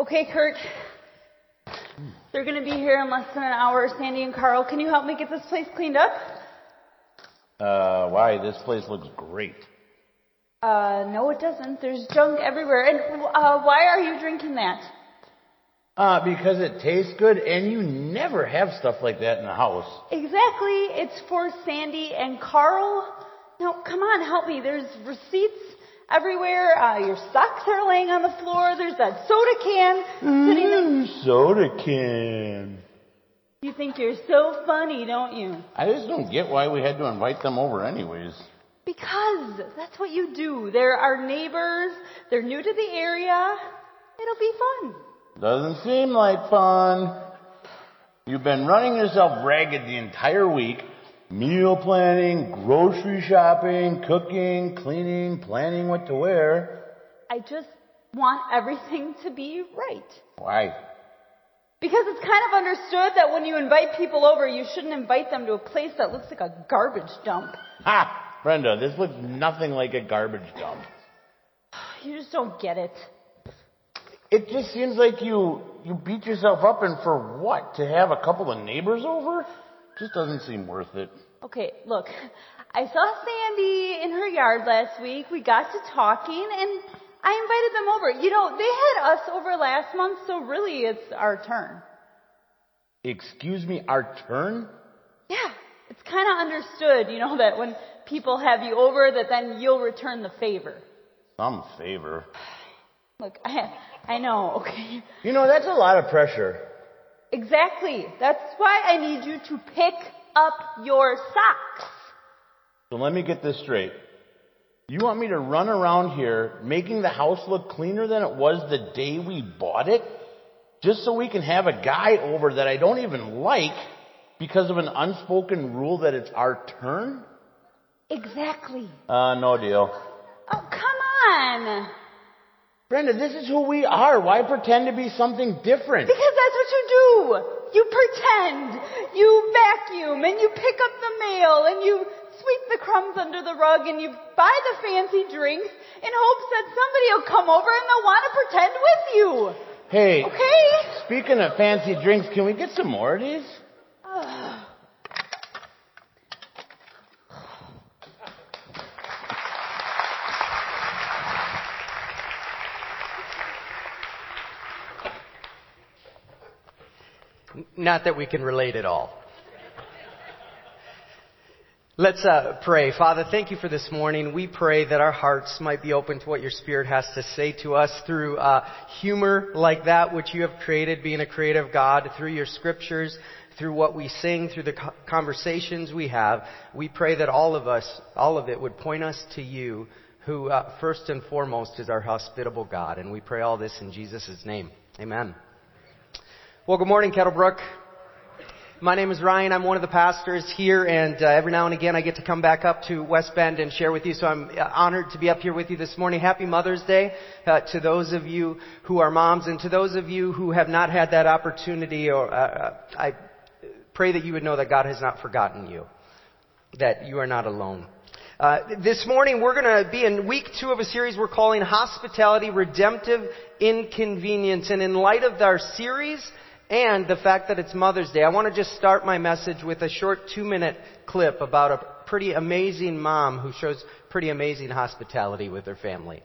Okay, Kurt. They're gonna be here in less than an hour. Sandy and Carl, can you help me get this place cleaned up? Uh, why? This place looks great. Uh, no it doesn't. There's junk everywhere. And, uh, why are you drinking that? Uh, because it tastes good and you never have stuff like that in the house. Exactly. It's for Sandy and Carl. Now, come on, help me. There's receipts everywhere. Uh, your socks are laying on the floor. There's that soda can sitting there. Mm, soda can. You think you're so funny, don't you? I just don't get why we had to invite them over anyways. Because that's what you do. They're our neighbors. They're new to the area. It'll be fun. Doesn't seem like fun. You've been running yourself ragged the entire week. Meal planning, grocery shopping, cooking, cleaning, planning what to wear. I just want everything to be right. Why? Because it's kind of understood that when you invite people over, you shouldn't invite them to a place that looks like a garbage dump. Ha! Brenda, this looks nothing like a garbage dump. You just don't get it. It just seems like you, you beat yourself up and for what? To have a couple of neighbors over? Just doesn't seem worth it. Okay, look, I saw Sandy in her yard last week. We got to talking and I invited them over. You know, they had us over last month, so really it's our turn. Excuse me, our turn? Yeah, it's kind of understood, you know, that when people have you over, that then you'll return the favor. Some favor. Look, I, I know, okay. You know, that's a lot of pressure. Exactly. That's why I need you to pick up your socks. So let me get this straight. You want me to run around here making the house look cleaner than it was the day we bought it? Just so we can have a guy over that I don't even like because of an unspoken rule that it's our turn? Exactly. Uh, no deal. Oh, come on. Brenda, this is who we are. Why pretend to be something different? Because that's what you do. You pretend. You vacuum and you pick up the mail and you sweep the crumbs under the rug and you buy the fancy drinks in hopes that somebody will come over and they'll want to pretend with you. Hey, Okay? speaking of fancy drinks, can we get some more of these? Not that we can relate at all. Let's uh, pray. Father, thank you for this morning. We pray that our hearts might be open to what your Spirit has to say to us through uh, humor like that which you have created, being a creative God, through your scriptures, through what we sing, through the conversations we have. We pray that all of us, all of it would point us to you, who uh, first and foremost is our hospitable God. And we pray all this in Jesus' name. Amen. Well, good morning, Kettlebrook. My name is Ryan. I'm one of the pastors here, and uh, every now and again I get to come back up to West Bend and share with you. So I'm uh, honored to be up here with you this morning. Happy Mother's Day uh, to those of you who are moms, and to those of you who have not had that opportunity. Or uh, I pray that you would know that God has not forgotten you, that you are not alone. Uh, this morning we're going to be in week two of a series we're calling Hospitality Redemptive Inconvenience. And in light of our series and the fact that it's Mother's Day, I want to just start my message with a short two minute clip about a pretty amazing mom who shows pretty amazing hospitality with her family.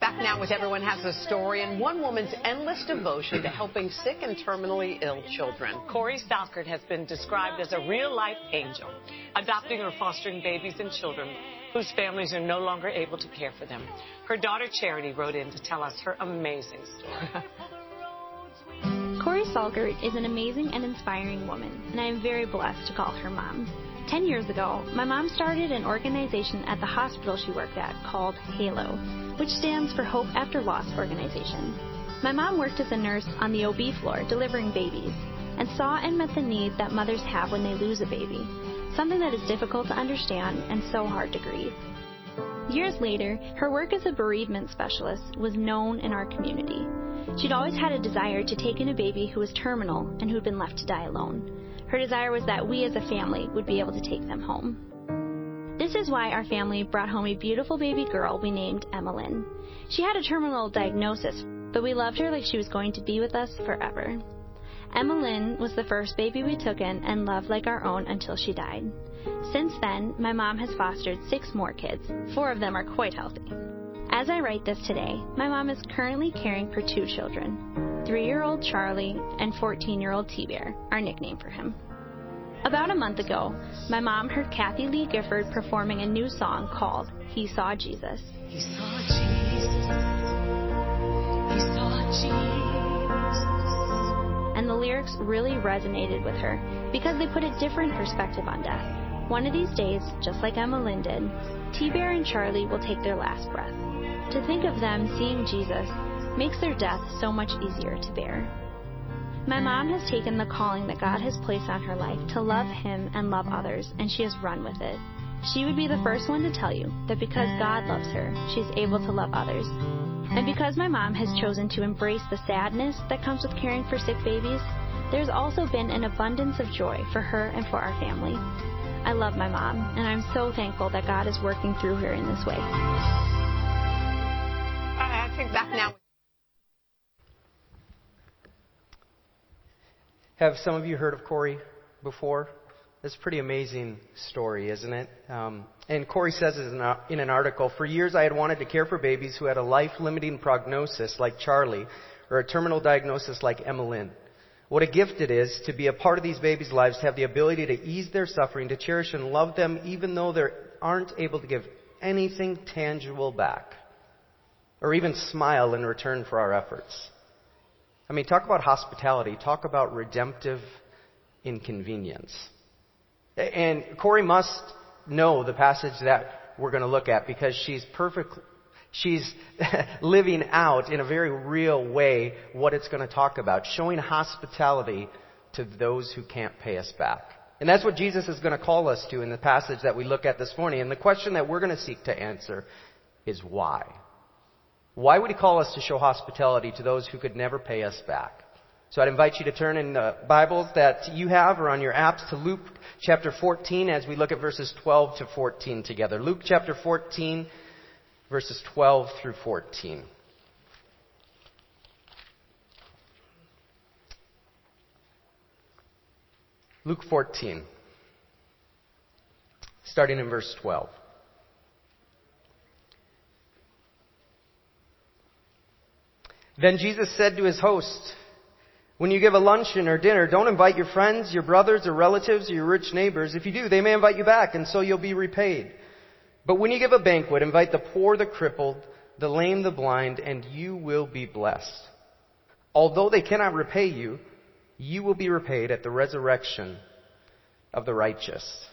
Back now with Everyone Has a Story and one woman's endless devotion to helping sick and terminally ill children. Cori Salchert has been described as a real life angel, adopting or fostering babies and children whose families are no longer able to care for them. Her daughter Charity wrote in to tell us her amazing story. Cori Salchert is an amazing and inspiring woman, and I am very blessed to call her mom. Ten years ago, my mom started an organization at the hospital she worked at called HALO, which stands for Hope After Loss Organization. My mom worked as a nurse on the OB floor delivering babies and saw and met the need that mothers have when they lose a baby, something that is difficult to understand and so hard to grieve. Years later, her work as a bereavement specialist was known in our community. She'd always had a desire to take in a baby who was terminal and who'd been left to die alone. Her desire was that we as a family would be able to take them home. This is why our family brought home a beautiful baby girl we named Emmeline. She had a terminal diagnosis, but we loved her like she was going to be with us forever. Emmeline was the first baby we took in and loved like our own until she died. Since then, my mom has fostered six more kids. Four of them are quite healthy. As I write this today, my mom is currently caring for two children three year old Charlie and 14 year old T Bear, our nickname for him. About a month ago, my mom heard Kathie Lee Gifford performing a new song called He Saw Jesus. He saw Jesus. He saw Jesus. And the lyrics really resonated with her because they put a different perspective on death. One of these days, just like Emmeline did, T Bear and Charlie will take their last breath. To think of them seeing Jesus makes their death so much easier to bear. My mom has taken the calling that God has placed on her life to love Him and love others, and she has run with it. She would be the first one to tell you that because God loves her, she is able to love others. And because my mom has chosen to embrace the sadness that comes with caring for sick babies, there's also been an abundance of joy for her and for our family. I love my mom, and I'm so thankful that God is working through her in this way I think back now. Have some of you heard of Cori before? It's a pretty amazing story, isn't it? Um, and Cori says in an article, for years I had wanted to care for babies who had a life-limiting prognosis like Charlie or a terminal diagnosis like Emmeline. What a gift it is to be a part of these babies' lives, to have the ability to ease their suffering, to cherish and love them even though they aren't able to give anything tangible back or even smile in return for our efforts. I mean, talk about hospitality, talk about redemptive inconvenience. And Cori must know the passage that we're going to look at because she's perfect. She's living out in a very real way what it's going to talk about, showing hospitality to those who can't pay us back. And that's what Jesus is going to call us to in the passage that we look at this morning. And the question that we're going to seek to answer is why? Why would he call us to show hospitality to those who could never pay us back? So I'd invite you to turn in the Bibles that you have or on your apps to Luke chapter 14 as we look at verses 12 to 14 together. Luke chapter 14 verses 12 through 14. Luke 14, starting in verse 12. Then Jesus said to his host, when you give a luncheon or dinner, don't invite your friends, your brothers or relatives or your rich neighbors. If you do, they may invite you back and so you'll be repaid. But when you give a banquet, invite the poor, the crippled, the lame, the blind, and you will be blessed. Although they cannot repay you, you will be repaid at the resurrection of the righteous.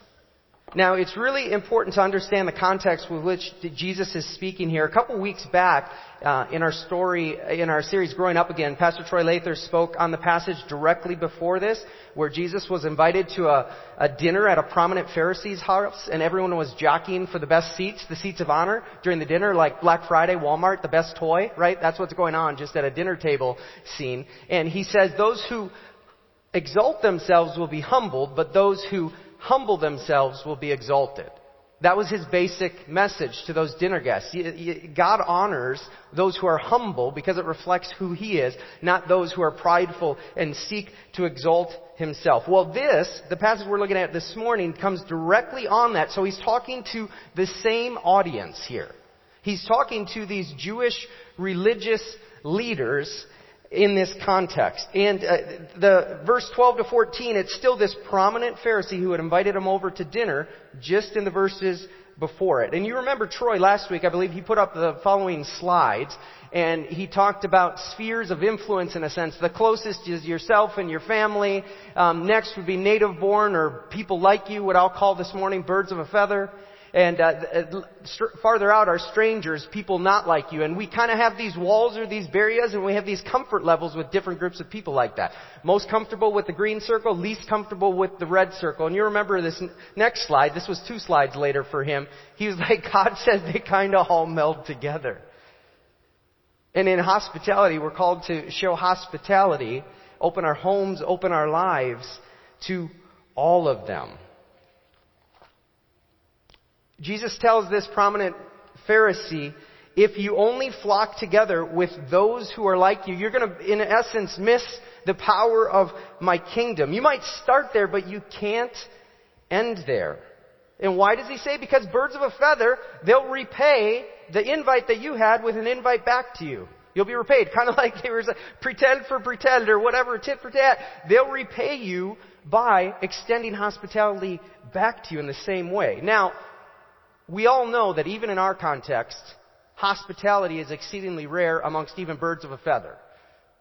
Now, it's really important to understand the context with which Jesus is speaking here. A couple weeks back, uh, in our story, in our series Growing Up Again, Pastor Troy Lather spoke on the passage directly before this, where Jesus was invited to a, a dinner at a prominent Pharisee's house, and everyone was jockeying for the best seats, the seats of honor during the dinner, like Black Friday, Walmart, the best toy, right? That's what's going on just at a dinner table scene. And he says, those who exalt themselves will be humbled, but those who humble themselves will be exalted. That was his basic message to those dinner guests. God honors those who are humble because it reflects who he is, not those who are prideful and seek to exalt himself. Well, this, the passage we're looking at this morning, comes directly on that. So he's talking to the same audience here. He's talking to these Jewish religious leaders in this context. And uh, the verse 12 to 14, it's still this prominent Pharisee who had invited him over to dinner just in the verses before it. And you remember Troy last week, I believe he put up the following slides and he talked about spheres of influence in a sense. The closest is yourself and your family. Um, next would be native born or people like you, what I'll call this morning birds of a feather and uh, farther out are strangers, people not like you. And we kind of have these walls or these barriers, and we have these comfort levels with different groups of people like that. Most comfortable with the green circle, least comfortable with the red circle. And you remember this next slide. This was two slides later for him. He was like, God says they kind of all meld together. And in hospitality, we're called to show hospitality, open our homes, open our lives to all of them. Jesus tells this prominent Pharisee, if you only flock together with those who are like you, you're going to, in essence, miss the power of my kingdom. You might start there, but you can't end there. And why does he say? Because birds of a feather, they'll repay the invite that you had with an invite back to you. You'll be repaid. Kind of like they were pretend for pretend or whatever, tit for tat. They'll repay you by extending hospitality back to you in the same way. Now, we all know that even in our context, hospitality is exceedingly rare amongst even birds of a feather.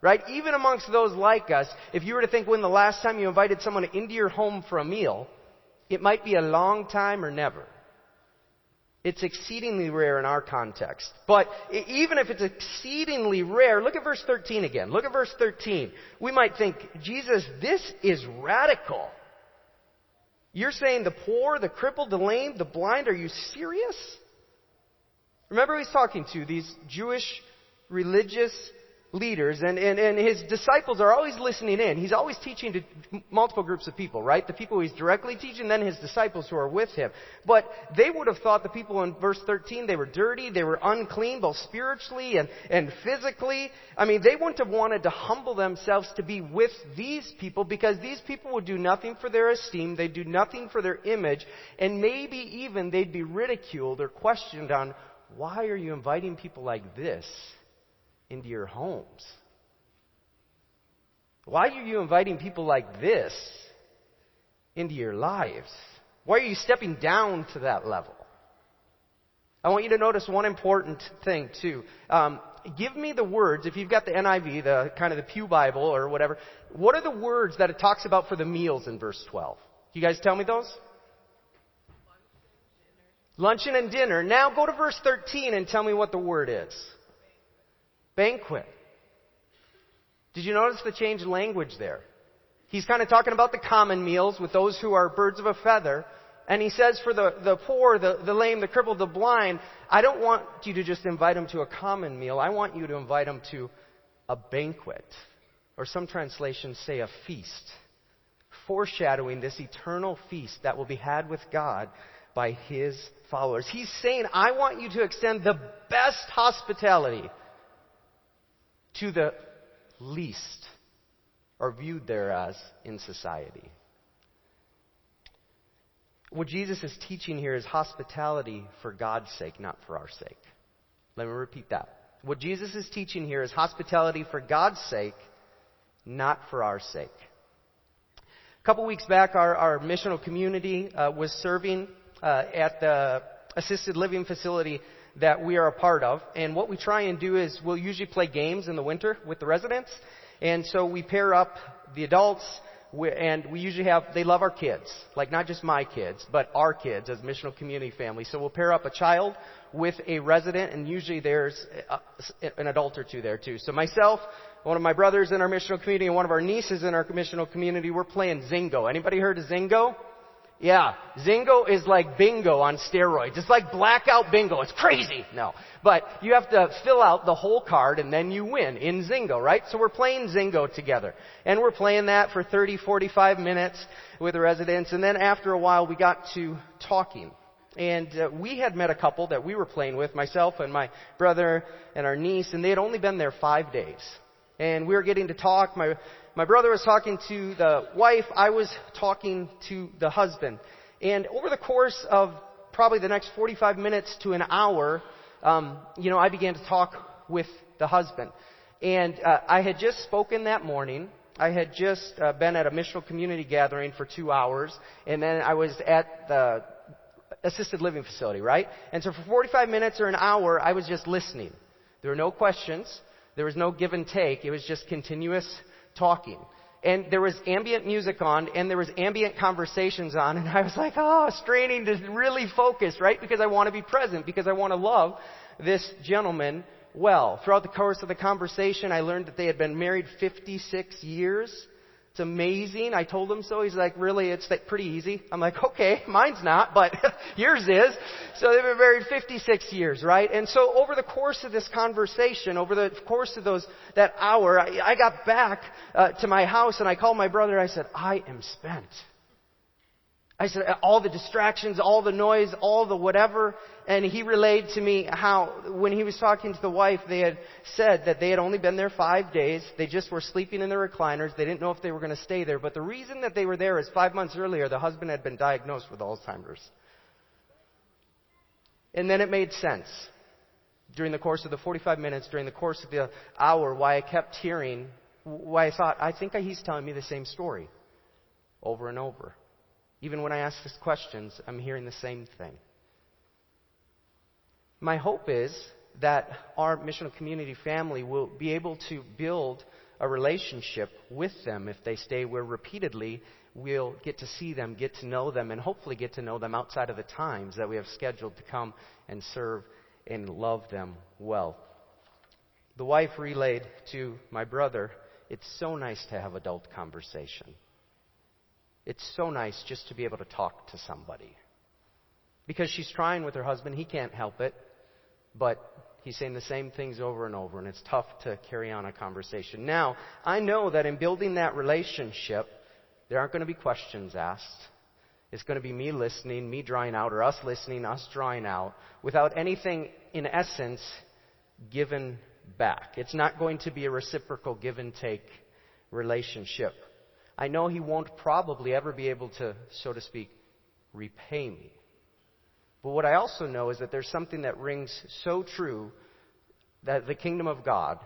Right? Even amongst those like us, if you were to think when the last time you invited someone into your home for a meal, it might be a long time or never. It's exceedingly rare in our context. But even if it's exceedingly rare, look at verse 13 again. Look at verse 13. We might think, Jesus, this is radical. You're saying the poor, the crippled, the lame, the blind, are you serious? Remember he's talking to these Jewish religious leaders and, and, and his disciples are always listening in. He's always teaching to multiple groups of people, right? The people he's directly teaching, then his disciples who are with him. But they would have thought the people in verse 13, they were dirty, they were unclean, both spiritually and, and physically. I mean, they wouldn't have wanted to humble themselves to be with these people because these people would do nothing for their esteem, they'd do nothing for their image, and maybe even they'd be ridiculed or questioned on why are you inviting people like this into your homes? Why are you inviting people like this into your lives? Why are you stepping down to that level? I want you to notice one important thing too. Um, give me the words, if you've got the NIV, the kind of the Pew Bible or whatever, what are the words that it talks about for the meals in verse 12? Can you guys tell me those? Luncheon and dinner. Now go to verse 13 and tell me what the word is banquet. Did you notice the change in language there? He's kind of talking about the common meals with those who are birds of a feather. And he says for the, the poor, the, the lame, the crippled, the blind, I don't want you to just invite them to a common meal. I want you to invite them to a banquet. Or some translations say a feast. Foreshadowing this eternal feast that will be had with God by his followers. He's saying, I want you to extend the best hospitality to the least are viewed there as in society. What Jesus is teaching here is hospitality for God's sake, not for our sake. Let me repeat that. What Jesus is teaching here is hospitality for God's sake, not for our sake. A couple weeks back, our, our missional community uh, was serving uh, at the assisted living facility that we are a part of. And what we try and do is we'll usually play games in the winter with the residents. And so we pair up the adults and we usually have, they love our kids. Like not just my kids, but our kids as missional community family. So we'll pair up a child with a resident and usually there's uh, an adult or two there too. So myself, one of my brothers in our missional community and one of our nieces in our missional community, we're playing Zingo. Anybody heard of Zingo? Yeah, Zingo is like bingo on steroids. It's like blackout bingo. It's crazy. No. But you have to fill out the whole card and then you win in Zingo, right? So we're playing Zingo together. And we're playing that for 30, 45 minutes with the residents. And then after a while we got to talking. And uh, we had met a couple that we were playing with, myself and my brother and our niece, and they had only been there five days. And we were getting to talk. My my brother was talking to the wife, I was talking to the husband. And over the course of probably the next 45 minutes to an hour, um, you know, I began to talk with the husband. And uh, I had just spoken that morning. I had just uh, been at a missional community gathering for two hours, and then I was at the assisted living facility, right? And so for 45 minutes or an hour, I was just listening. There were no questions. There was no give and take. It was just continuous talking. And there was ambient music on and there was ambient conversations on and I was like, oh, straining to really focus, right? Because I want to be present, because I want to love this gentleman well. Throughout the course of the conversation, I learned that they had been married 56 years. It's amazing. I told him so. He's like, really, it's like pretty easy. I'm like, okay, mine's not, but yours is. So they've been married 56 years, right? And so over the course of this conversation, over the course of those, that hour, I, I got back uh, to my house and I called my brother. I said, I am spent. I said, uh, all the distractions, all the noise, all the whatever. And he relayed to me how, when he was talking to the wife, they had said that they had only been there five days. They just were sleeping in their recliners. They didn't know if they were going to stay there. But the reason that they were there is five months earlier, the husband had been diagnosed with Alzheimer's. And then it made sense during the course of the 45 minutes, during the course of the hour, why I kept hearing, why I thought, I think he's telling me the same story over and over. Even when I ask these questions, I'm hearing the same thing. My hope is that our missional community family will be able to build a relationship with them if they stay where repeatedly we'll get to see them, get to know them, and hopefully get to know them outside of the times that we have scheduled to come and serve and love them well. The wife relayed to my brother, It's so nice to have adult conversation. It's so nice just to be able to talk to somebody. Because she's trying with her husband, he can't help it, but he's saying the same things over and over, and it's tough to carry on a conversation. Now, I know that in building that relationship, there aren't going to be questions asked. It's going to be me listening, me drawing out, or us listening, us drawing out, without anything, in essence, given back. It's not going to be a reciprocal give and take relationship. I know he won't probably ever be able to, so to speak, repay me. But what I also know is that there's something that rings so true that the kingdom of God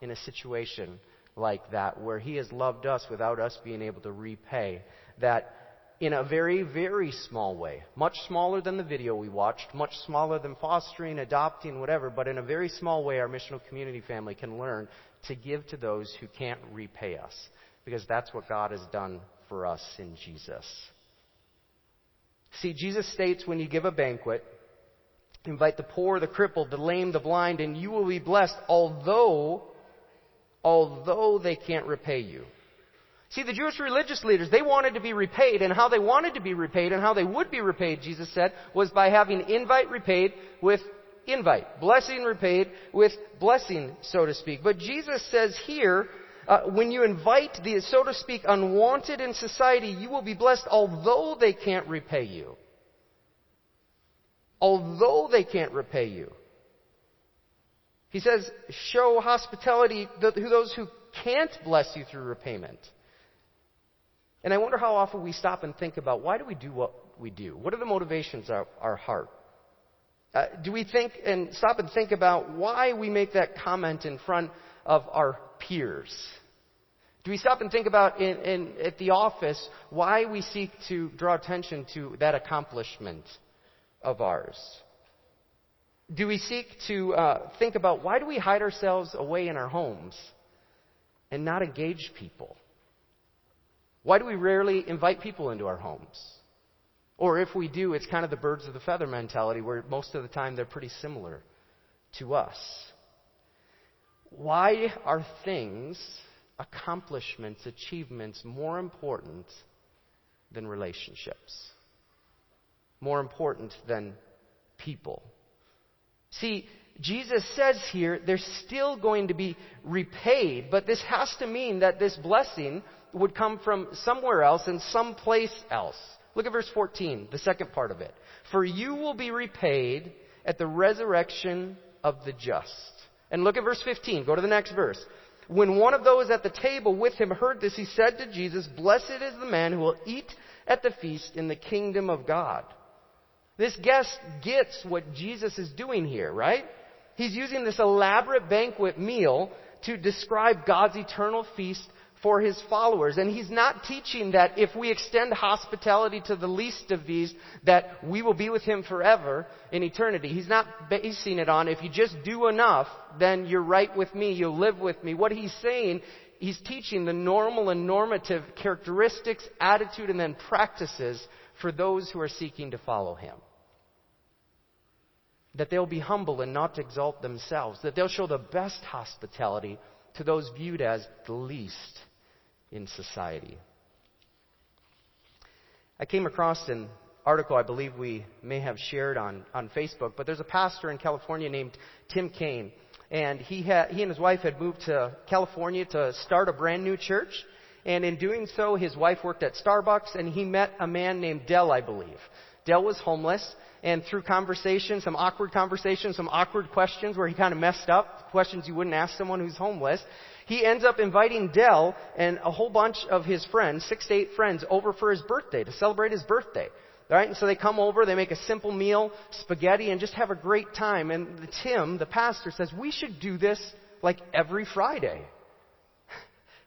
in a situation like that, where he has loved us without us being able to repay, that in a very, very small way, much smaller than the video we watched, much smaller than fostering, adopting, whatever, but in a very small way, our missional community family can learn to give to those who can't repay us because that's what God has done for us in Jesus. See, Jesus states when you give a banquet, invite the poor, the crippled, the lame, the blind, and you will be blessed, although, although they can't repay you. See, the Jewish religious leaders, they wanted to be repaid, and how they wanted to be repaid and how they would be repaid, Jesus said, was by having invite repaid with invite. Blessing repaid with blessing, so to speak. But Jesus says here, uh, when you invite the, so to speak, unwanted in society, you will be blessed although they can't repay you. Although they can't repay you. He says, show hospitality to those who can't bless you through repayment. And I wonder how often we stop and think about why do we do what we do? What are the motivations of our heart? Uh, do we think and stop and think about why we make that comment in front of our peers? Do we stop and think about in, in, at the office why we seek to draw attention to that accomplishment of ours? Do we seek to uh, think about why do we hide ourselves away in our homes and not engage people? Why do we rarely invite people into our homes? Or if we do, it's kind of the birds of the feather mentality where most of the time they're pretty similar to us. Why are things, accomplishments, achievements more important than relationships? More important than people? See, Jesus says here they're still going to be repaid, but this has to mean that this blessing would come from somewhere else and someplace else. Look at verse 14, the second part of it. For you will be repaid at the resurrection of the just. And look at verse 15. Go to the next verse. When one of those at the table with him heard this, he said to Jesus, Blessed is the man who will eat at the feast in the kingdom of God. This guest gets what Jesus is doing here, right? He's using this elaborate banquet meal to describe God's eternal feast for his followers. And he's not teaching that if we extend hospitality to the least of these, that we will be with him forever in eternity. He's not basing it on if you just do enough, then you're right with me, you'll live with me. What he's saying, he's teaching the normal and normative characteristics, attitude, and then practices for those who are seeking to follow him. That they'll be humble and not exalt themselves. That they'll show the best hospitality to those viewed as the least in society. I came across an article I believe we may have shared on, on Facebook, but there's a pastor in California named Tim Kaine, and he, had, he and his wife had moved to California to start a brand new church. And in doing so, his wife worked at Starbucks and he met a man named Dell, I believe. Dell was homeless and through conversation, some awkward conversations, some awkward questions where he kind of messed up, questions you wouldn't ask someone who's homeless, he ends up inviting Dell and a whole bunch of his friends, six to eight friends, over for his birthday to celebrate his birthday. Right? And so they come over, they make a simple meal, spaghetti, and just have a great time. And Tim, the pastor, says, we should do this like every Friday.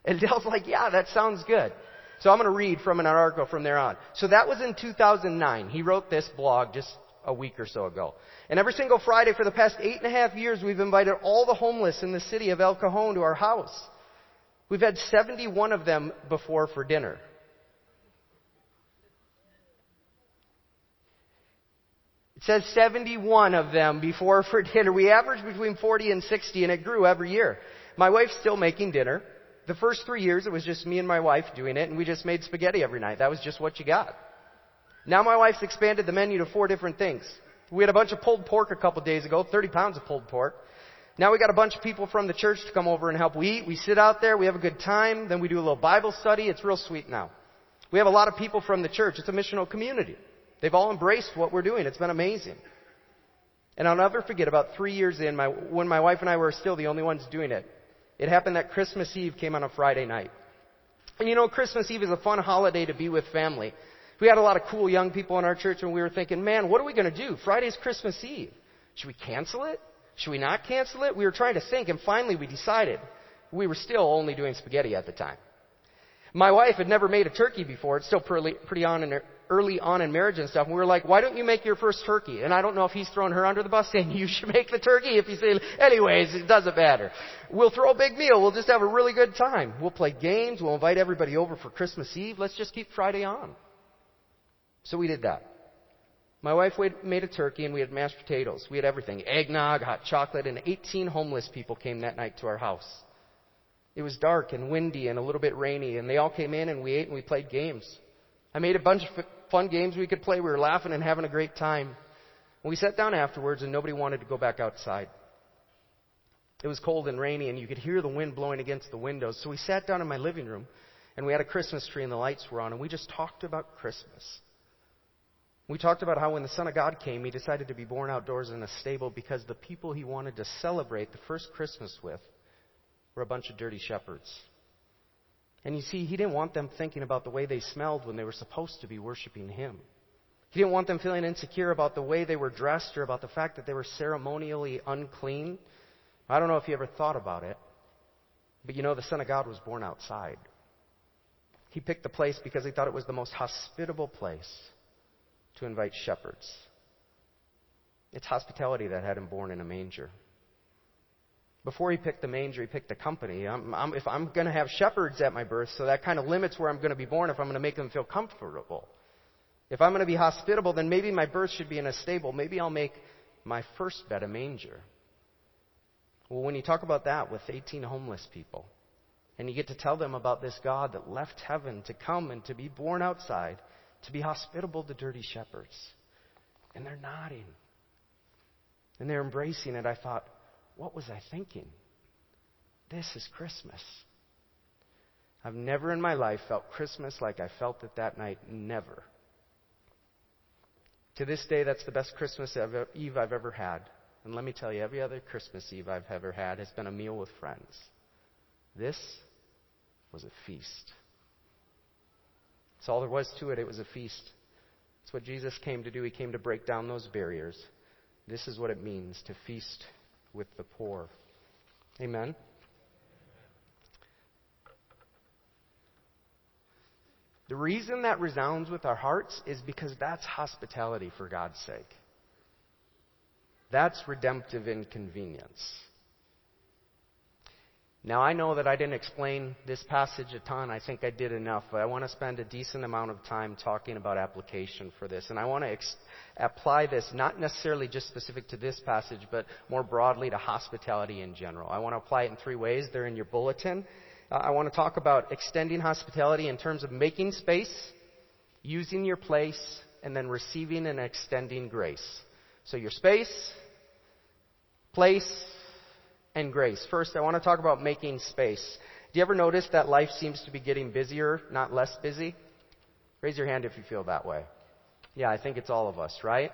And Dell's like, yeah, that sounds good. So I'm going to read from an article from there on. So that was in 2009. He wrote this blog just a week or so ago. And every single Friday for the past eight and a half years, we've invited all the homeless in the city of El Cajon to our house. We've had 71 of them before for dinner. It says 71 of them before for dinner. We average between 40 and 60 and it grew every year. My wife's still making dinner. The first three years it was just me and my wife doing it and we just made spaghetti every night. That was just what you got. Now my wife's expanded the menu to four different things. We had a bunch of pulled pork a couple days ago, 30 pounds of pulled pork. Now we got a bunch of people from the church to come over and help. We eat, we sit out there, we have a good time, then we do a little Bible study. It's real sweet now. We have a lot of people from the church. It's a missional community. They've all embraced what we're doing. It's been amazing. And I'll never forget about three years in, my, when my wife and I were still the only ones doing it. It happened that Christmas Eve came on a Friday night. And you know, Christmas Eve is a fun holiday to be with family. We had a lot of cool young people in our church and we were thinking, man, what are we going to do? Friday's Christmas Eve. Should we cancel it? Should we not cancel it? We were trying to think and finally we decided. We were still only doing spaghetti at the time. My wife had never made a turkey before. It's still pretty, pretty on in early on in marriage and stuff. And we were like, why don't you make your first turkey? And I don't know if he's throwing her under the bus saying you should make the turkey. If you say, anyways, it doesn't matter. We'll throw a big meal. We'll just have a really good time. We'll play games. We'll invite everybody over for Christmas Eve. Let's just keep Friday on. So we did that. My wife made a turkey and we had mashed potatoes. We had everything. Eggnog, hot chocolate, and 18 homeless people came that night to our house. It was dark and windy and a little bit rainy and they all came in and we ate and we played games. I made a bunch of fun games we could play. We were laughing and having a great time. We sat down afterwards and nobody wanted to go back outside. It was cold and rainy and you could hear the wind blowing against the windows. So we sat down in my living room and we had a Christmas tree and the lights were on and we just talked about Christmas. We talked about how when the Son of God came, He decided to be born outdoors in a stable because the people He wanted to celebrate the first Christmas with were a bunch of dirty shepherds. And you see, He didn't want them thinking about the way they smelled when they were supposed to be worshiping Him. He didn't want them feeling insecure about the way they were dressed or about the fact that they were ceremonially unclean. I don't know if you ever thought about it, but you know, the Son of God was born outside. He picked the place because he thought it was the most hospitable place to invite shepherds. It's hospitality that had him born in a manger. Before he picked the manger, he picked the company. I'm, I'm, if I'm going to have shepherds at my birth, so that kind of limits where I'm going to be born if I'm going to make them feel comfortable. If I'm going to be hospitable, then maybe my birth should be in a stable. Maybe I'll make my first bed a manger. Well, when you talk about that with 18 homeless people, and you get to tell them about this God that left heaven to come and to be born outside, to be hospitable to dirty shepherds. And they're nodding. And they're embracing it. I thought, what was I thinking? This is Christmas. I've never in my life felt Christmas like I felt it that night. Never. To this day, that's the best Christmas Eve I've ever had. And let me tell you, every other Christmas Eve I've ever had has been a meal with friends. This was a feast. That's all there was to it. It was a feast. It's what Jesus came to do. He came to break down those barriers. This is what it means to feast with the poor. Amen. The reason that resounds with our hearts is because that's hospitality for God's sake. That's redemptive inconvenience. Now, I know that I didn't explain this passage a ton. I think I did enough, but I want to spend a decent amount of time talking about application for this. And I want to ex- apply this not necessarily just specific to this passage, but more broadly to hospitality in general. I want to apply it in three ways. They're in your bulletin. Uh, I want to talk about extending hospitality in terms of making space, using your place, and then receiving and extending grace. So your space, place, and grace. First, I want to talk about making space. Do you ever notice that life seems to be getting busier, not less busy? Raise your hand if you feel that way. Yeah, I think it's all of us, right?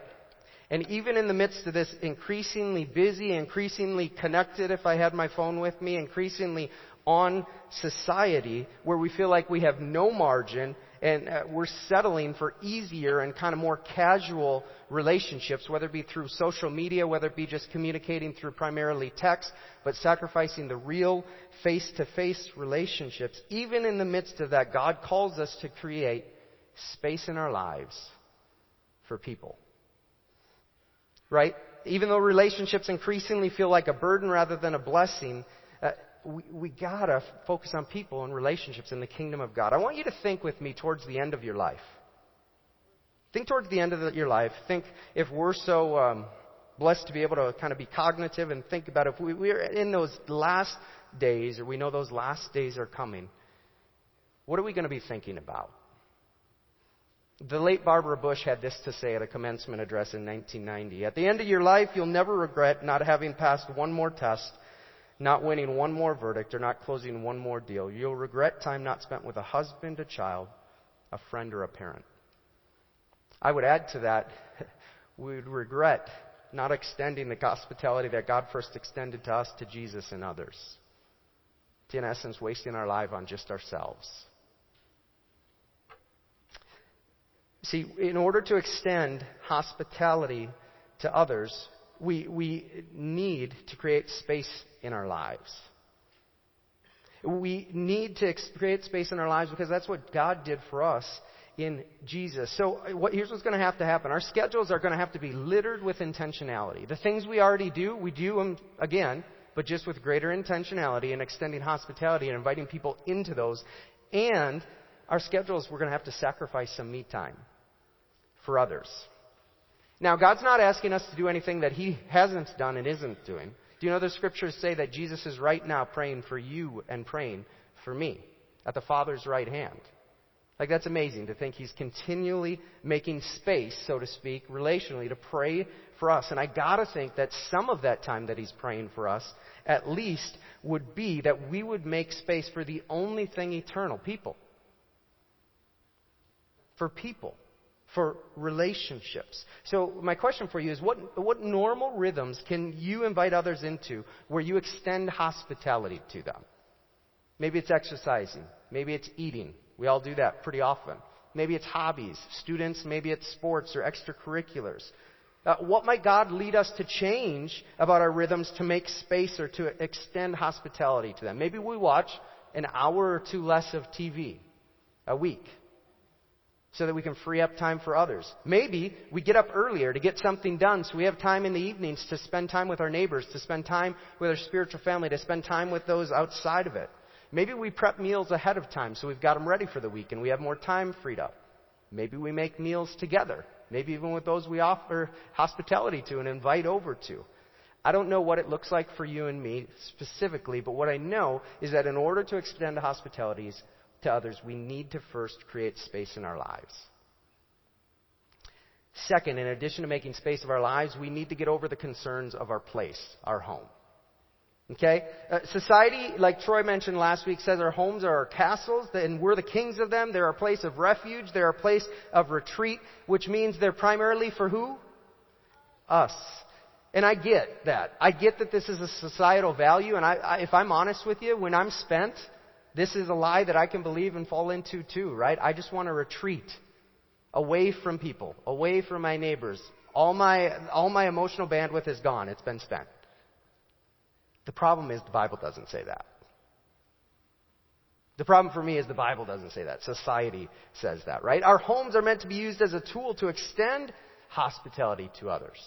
And even in the midst of this increasingly busy, increasingly connected, if I had my phone with me, increasingly on society, where we feel like we have no margin and uh, we're settling for easier and kind of more casual relationships, whether it be through social media, whether it be just communicating through primarily text, but sacrificing the real face to face relationships. Even in the midst of that, God calls us to create space in our lives for people. Right? Even though relationships increasingly feel like a burden rather than a blessing, we, we gotta focus on people and relationships in the kingdom of God. I want you to think with me towards the end of your life. Think towards the end of the, your life. Think if we're so um, blessed to be able to kind of be cognitive and think about if we, we're in those last days or we know those last days are coming, what are we going to be thinking about? The late Barbara Bush had this to say at a commencement address in 1990. At the end of your life, you'll never regret not having passed one more test, not winning one more verdict, or not closing one more deal. You'll regret time not spent with a husband, a child, a friend, or a parent. I would add to that, we would regret not extending the hospitality that God first extended to us, to Jesus and others. To, in essence, wasting our life on just ourselves. See, in order to extend hospitality to others, we, we need to create space in our lives. We need to create space in our lives because that's what God did for us in Jesus. So what, here's what's going to have to happen. Our schedules are going to have to be littered with intentionality. The things we already do, we do them again, but just with greater intentionality and extending hospitality and inviting people into those. And our schedules, we're going to have to sacrifice some me time for others. Now, God's not asking us to do anything that He hasn't done and isn't doing. Do you know the scriptures say that Jesus is right now praying for you and praying for me at the Father's right hand? Like, that's amazing to think He's continually making space, so to speak, relationally, to pray for us. And I gotta think that some of that time that He's praying for us, at least, would be that we would make space for the only thing eternal people. For people for relationships. So my question for you is what, what normal rhythms can you invite others into where you extend hospitality to them? Maybe it's exercising. Maybe it's eating. We all do that pretty often. Maybe it's hobbies. Students, maybe it's sports or extracurriculars. Uh, what might God lead us to change about our rhythms to make space or to extend hospitality to them? Maybe we watch an hour or two less of TV a week so that we can free up time for others. Maybe we get up earlier to get something done so we have time in the evenings to spend time with our neighbors, to spend time with our spiritual family, to spend time with those outside of it. Maybe we prep meals ahead of time so we've got them ready for the week and we have more time freed up. Maybe we make meals together. Maybe even with those we offer hospitality to and invite over to. I don't know what it looks like for you and me specifically, but what I know is that in order to extend hospitalities, to others, we need to first create space in our lives. Second, in addition to making space of our lives, we need to get over the concerns of our place, our home. Okay? Uh, society, like Troy mentioned last week, says our homes are our castles, and we're the kings of them. They're a place of refuge. They're a place of retreat, which means they're primarily for who? Us. And I get that. I get that this is a societal value, and I, I, if I'm honest with you, when I'm spent, this is a lie that I can believe and fall into too, right? I just want to retreat away from people, away from my neighbors. All my, all my emotional bandwidth is gone. It's been spent. The problem is the Bible doesn't say that. The problem for me is the Bible doesn't say that. Society says that, right? Our homes are meant to be used as a tool to extend hospitality to others.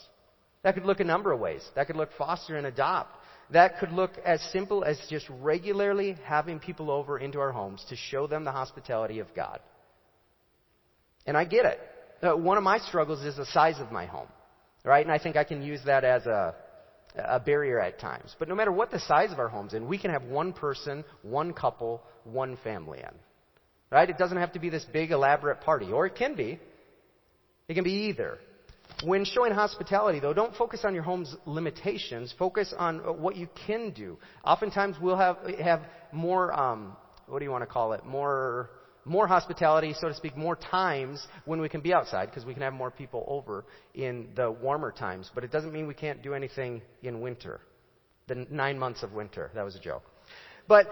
That could look a number of ways. That could look foster and adopt. That could look as simple as just regularly having people over into our homes to show them the hospitality of God. And I get it. Uh, one of my struggles is the size of my home, right? And I think I can use that as a, a barrier at times. But no matter what the size of our homes in, we can have one person, one couple, one family in. Right? It doesn't have to be this big elaborate party, or it can be. It can be either. When showing hospitality, though, don't focus on your home's limitations. Focus on what you can do. Oftentimes, we'll have have more. Um, what do you want to call it? More more hospitality, so to speak, more times when we can be outside because we can have more people over in the warmer times. But it doesn't mean we can't do anything in winter. The nine months of winter. That was a joke. But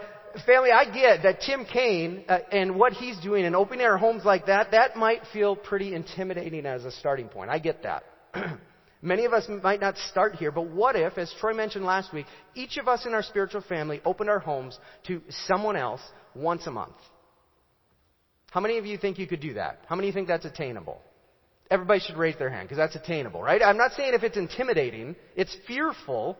family, I get that Tim Kaine uh, and what he's doing in open air homes like that, that might feel pretty intimidating as a starting point. I get that. Many of us might not start here, but what if, as Troy mentioned last week, each of us in our spiritual family opened our homes to someone else once a month? How many of you think you could do that? How many of you think that's attainable? Everybody should raise their hand because that's attainable, right? I'm not saying if it's intimidating, it's fearful,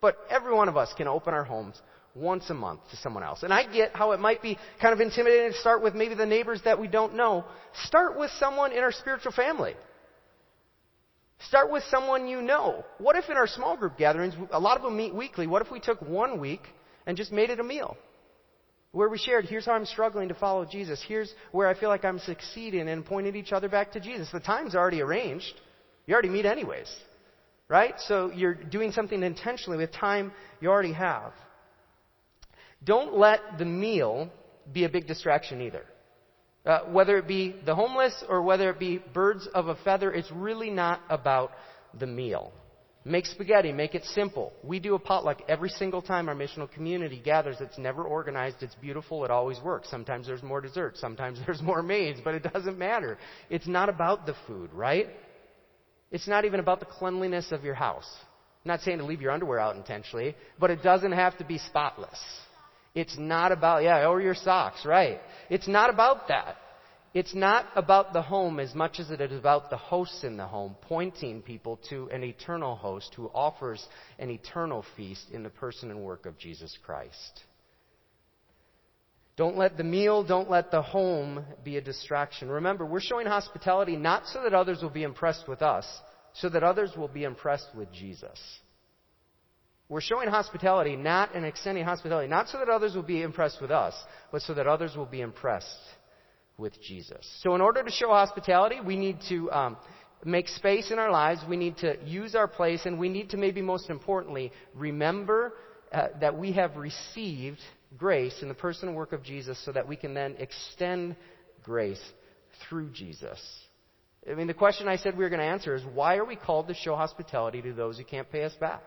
but every one of us can open our homes once a month to someone else. And I get how it might be kind of intimidating to start with maybe the neighbors that we don't know. Start with someone in our spiritual family. Start with someone you know. What if in our small group gatherings, a lot of them meet weekly, what if we took one week and just made it a meal? Where we shared, here's how I'm struggling to follow Jesus. Here's where I feel like I'm succeeding and pointed each other back to Jesus. The time's already arranged. You already meet anyways. Right? So you're doing something intentionally with time you already have. Don't let the meal be a big distraction either. Uh, whether it be the homeless or whether it be birds of a feather, it's really not about the meal. Make spaghetti, make it simple. We do a potluck every single time our missional community gathers. It's never organized, it's beautiful, it always works. Sometimes there's more dessert, sometimes there's more mains, but it doesn't matter. It's not about the food, right? It's not even about the cleanliness of your house. I'm not saying to leave your underwear out intentionally, but it doesn't have to be spotless. It's not about, yeah, or your socks, right? It's not about that. It's not about the home as much as it is about the hosts in the home, pointing people to an eternal host who offers an eternal feast in the person and work of Jesus Christ. Don't let the meal, don't let the home be a distraction. Remember, we're showing hospitality not so that others will be impressed with us, so that others will be impressed with Jesus. We're showing hospitality, not and extending hospitality, not so that others will be impressed with us, but so that others will be impressed with Jesus. So, in order to show hospitality, we need to um, make space in our lives. We need to use our place, and we need to, maybe most importantly, remember uh, that we have received grace in the person and work of Jesus so that we can then extend grace through Jesus. I mean, the question I said we were going to answer is why are we called to show hospitality to those who can't pay us back?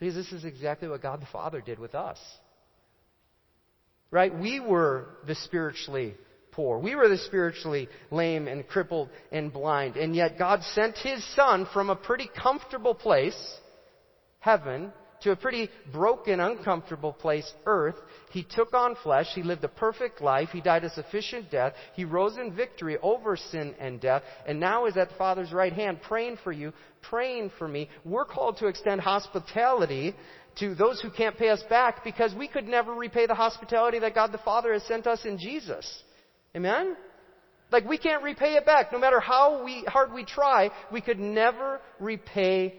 Because this is exactly what God the Father did with us. Right? We were the spiritually poor. We were the spiritually lame and crippled and blind. And yet God sent His Son from a pretty comfortable place, heaven, to a pretty broken, uncomfortable place, earth. He took on flesh. He lived a perfect life. He died a sufficient death. He rose in victory over sin and death. And now is at the Father's right hand praying for you, praying for me. We're called to extend hospitality to those who can't pay us back because we could never repay the hospitality that God the Father has sent us in Jesus. Amen? Like we can't repay it back. No matter how we, hard we try, we could never repay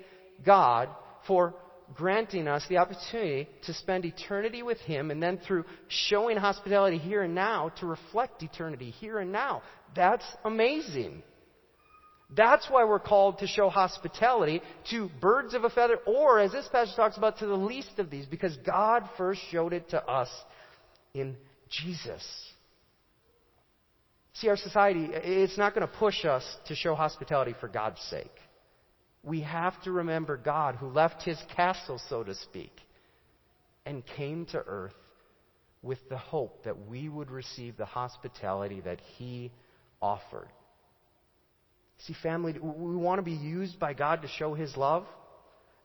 God for granting us the opportunity to spend eternity with Him and then through showing hospitality here and now to reflect eternity here and now. That's amazing. That's why we're called to show hospitality to birds of a feather, or as this passage talks about, to the least of these, because God first showed it to us in Jesus. See, our society, it's not going to push us to show hospitality for God's sake. We have to remember God who left his castle, so to speak, and came to earth with the hope that we would receive the hospitality that he offered. See, family, we want to be used by God to show his love.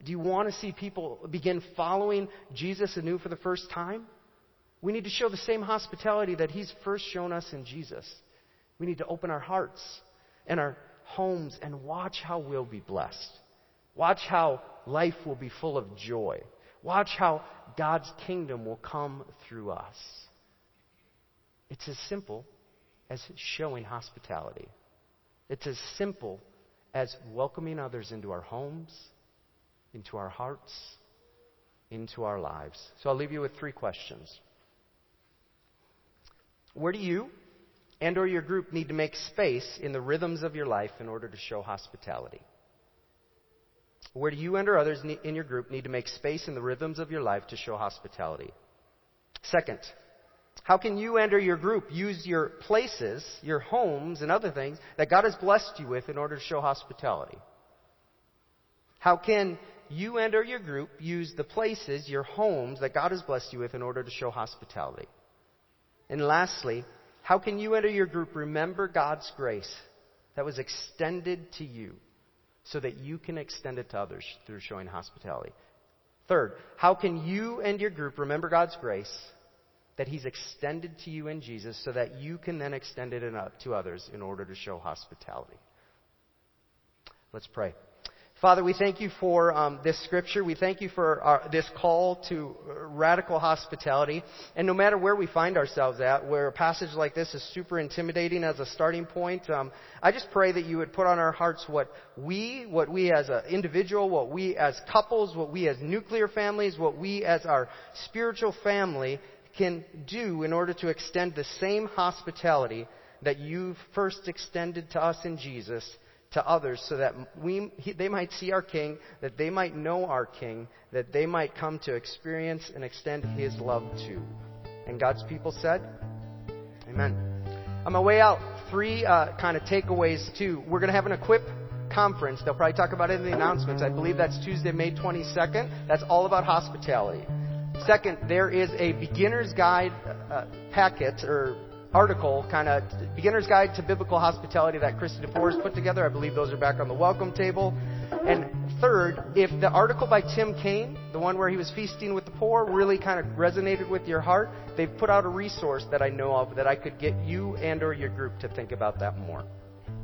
Do you want to see people begin following Jesus anew for the first time? We need to show the same hospitality that he's first shown us in Jesus. We need to open our hearts and our homes and watch how we'll be blessed. Watch how life will be full of joy. Watch how God's kingdom will come through us. It's as simple as showing hospitality. It's as simple as welcoming others into our homes, into our hearts, into our lives. So I'll leave you with three questions. Where do you and or your group need to make space in the rhythms of your life in order to show hospitality? Where do you and or others in your group need to make space in the rhythms of your life to show hospitality? Second, how can you and or your group use your places, your homes, and other things that God has blessed you with in order to show hospitality? How can you and or your group use the places, your homes that God has blessed you with in order to show hospitality? And lastly, how can you enter your group remember God's grace that was extended to you so that you can extend it to others through showing hospitality? Third, how can you and your group remember God's grace that He's extended to you in Jesus so that you can then extend it to others in order to show hospitality? Let's pray. Father, we thank you for um, this scripture. We thank you for our, this call to radical hospitality. And no matter where we find ourselves at, where a passage like this is super intimidating as a starting point, um, I just pray that you would put on our hearts what we, what we as an individual, what we as couples, what we as nuclear families, what we as our spiritual family can do in order to extend the same hospitality that you've first extended to us in Jesus to others so that we, he, they might see our King, that they might know our King, that they might come to experience and extend His love to. And God's people said, Amen. On my way out, three uh, kind of takeaways too. We're going to have an equip conference. They'll probably talk about it in the announcements. I believe that's Tuesday, May 22nd. That's all about hospitality. Second, there is a beginner's guide uh, packet or article, kind of beginner's guide to biblical hospitality that Christy DeForest put together. I believe those are back on the welcome table. And third, if the article by Tim Kaine, the one where he was feasting with the poor, really kind of resonated with your heart, they've put out a resource that I know of that I could get you and or your group to think about that more.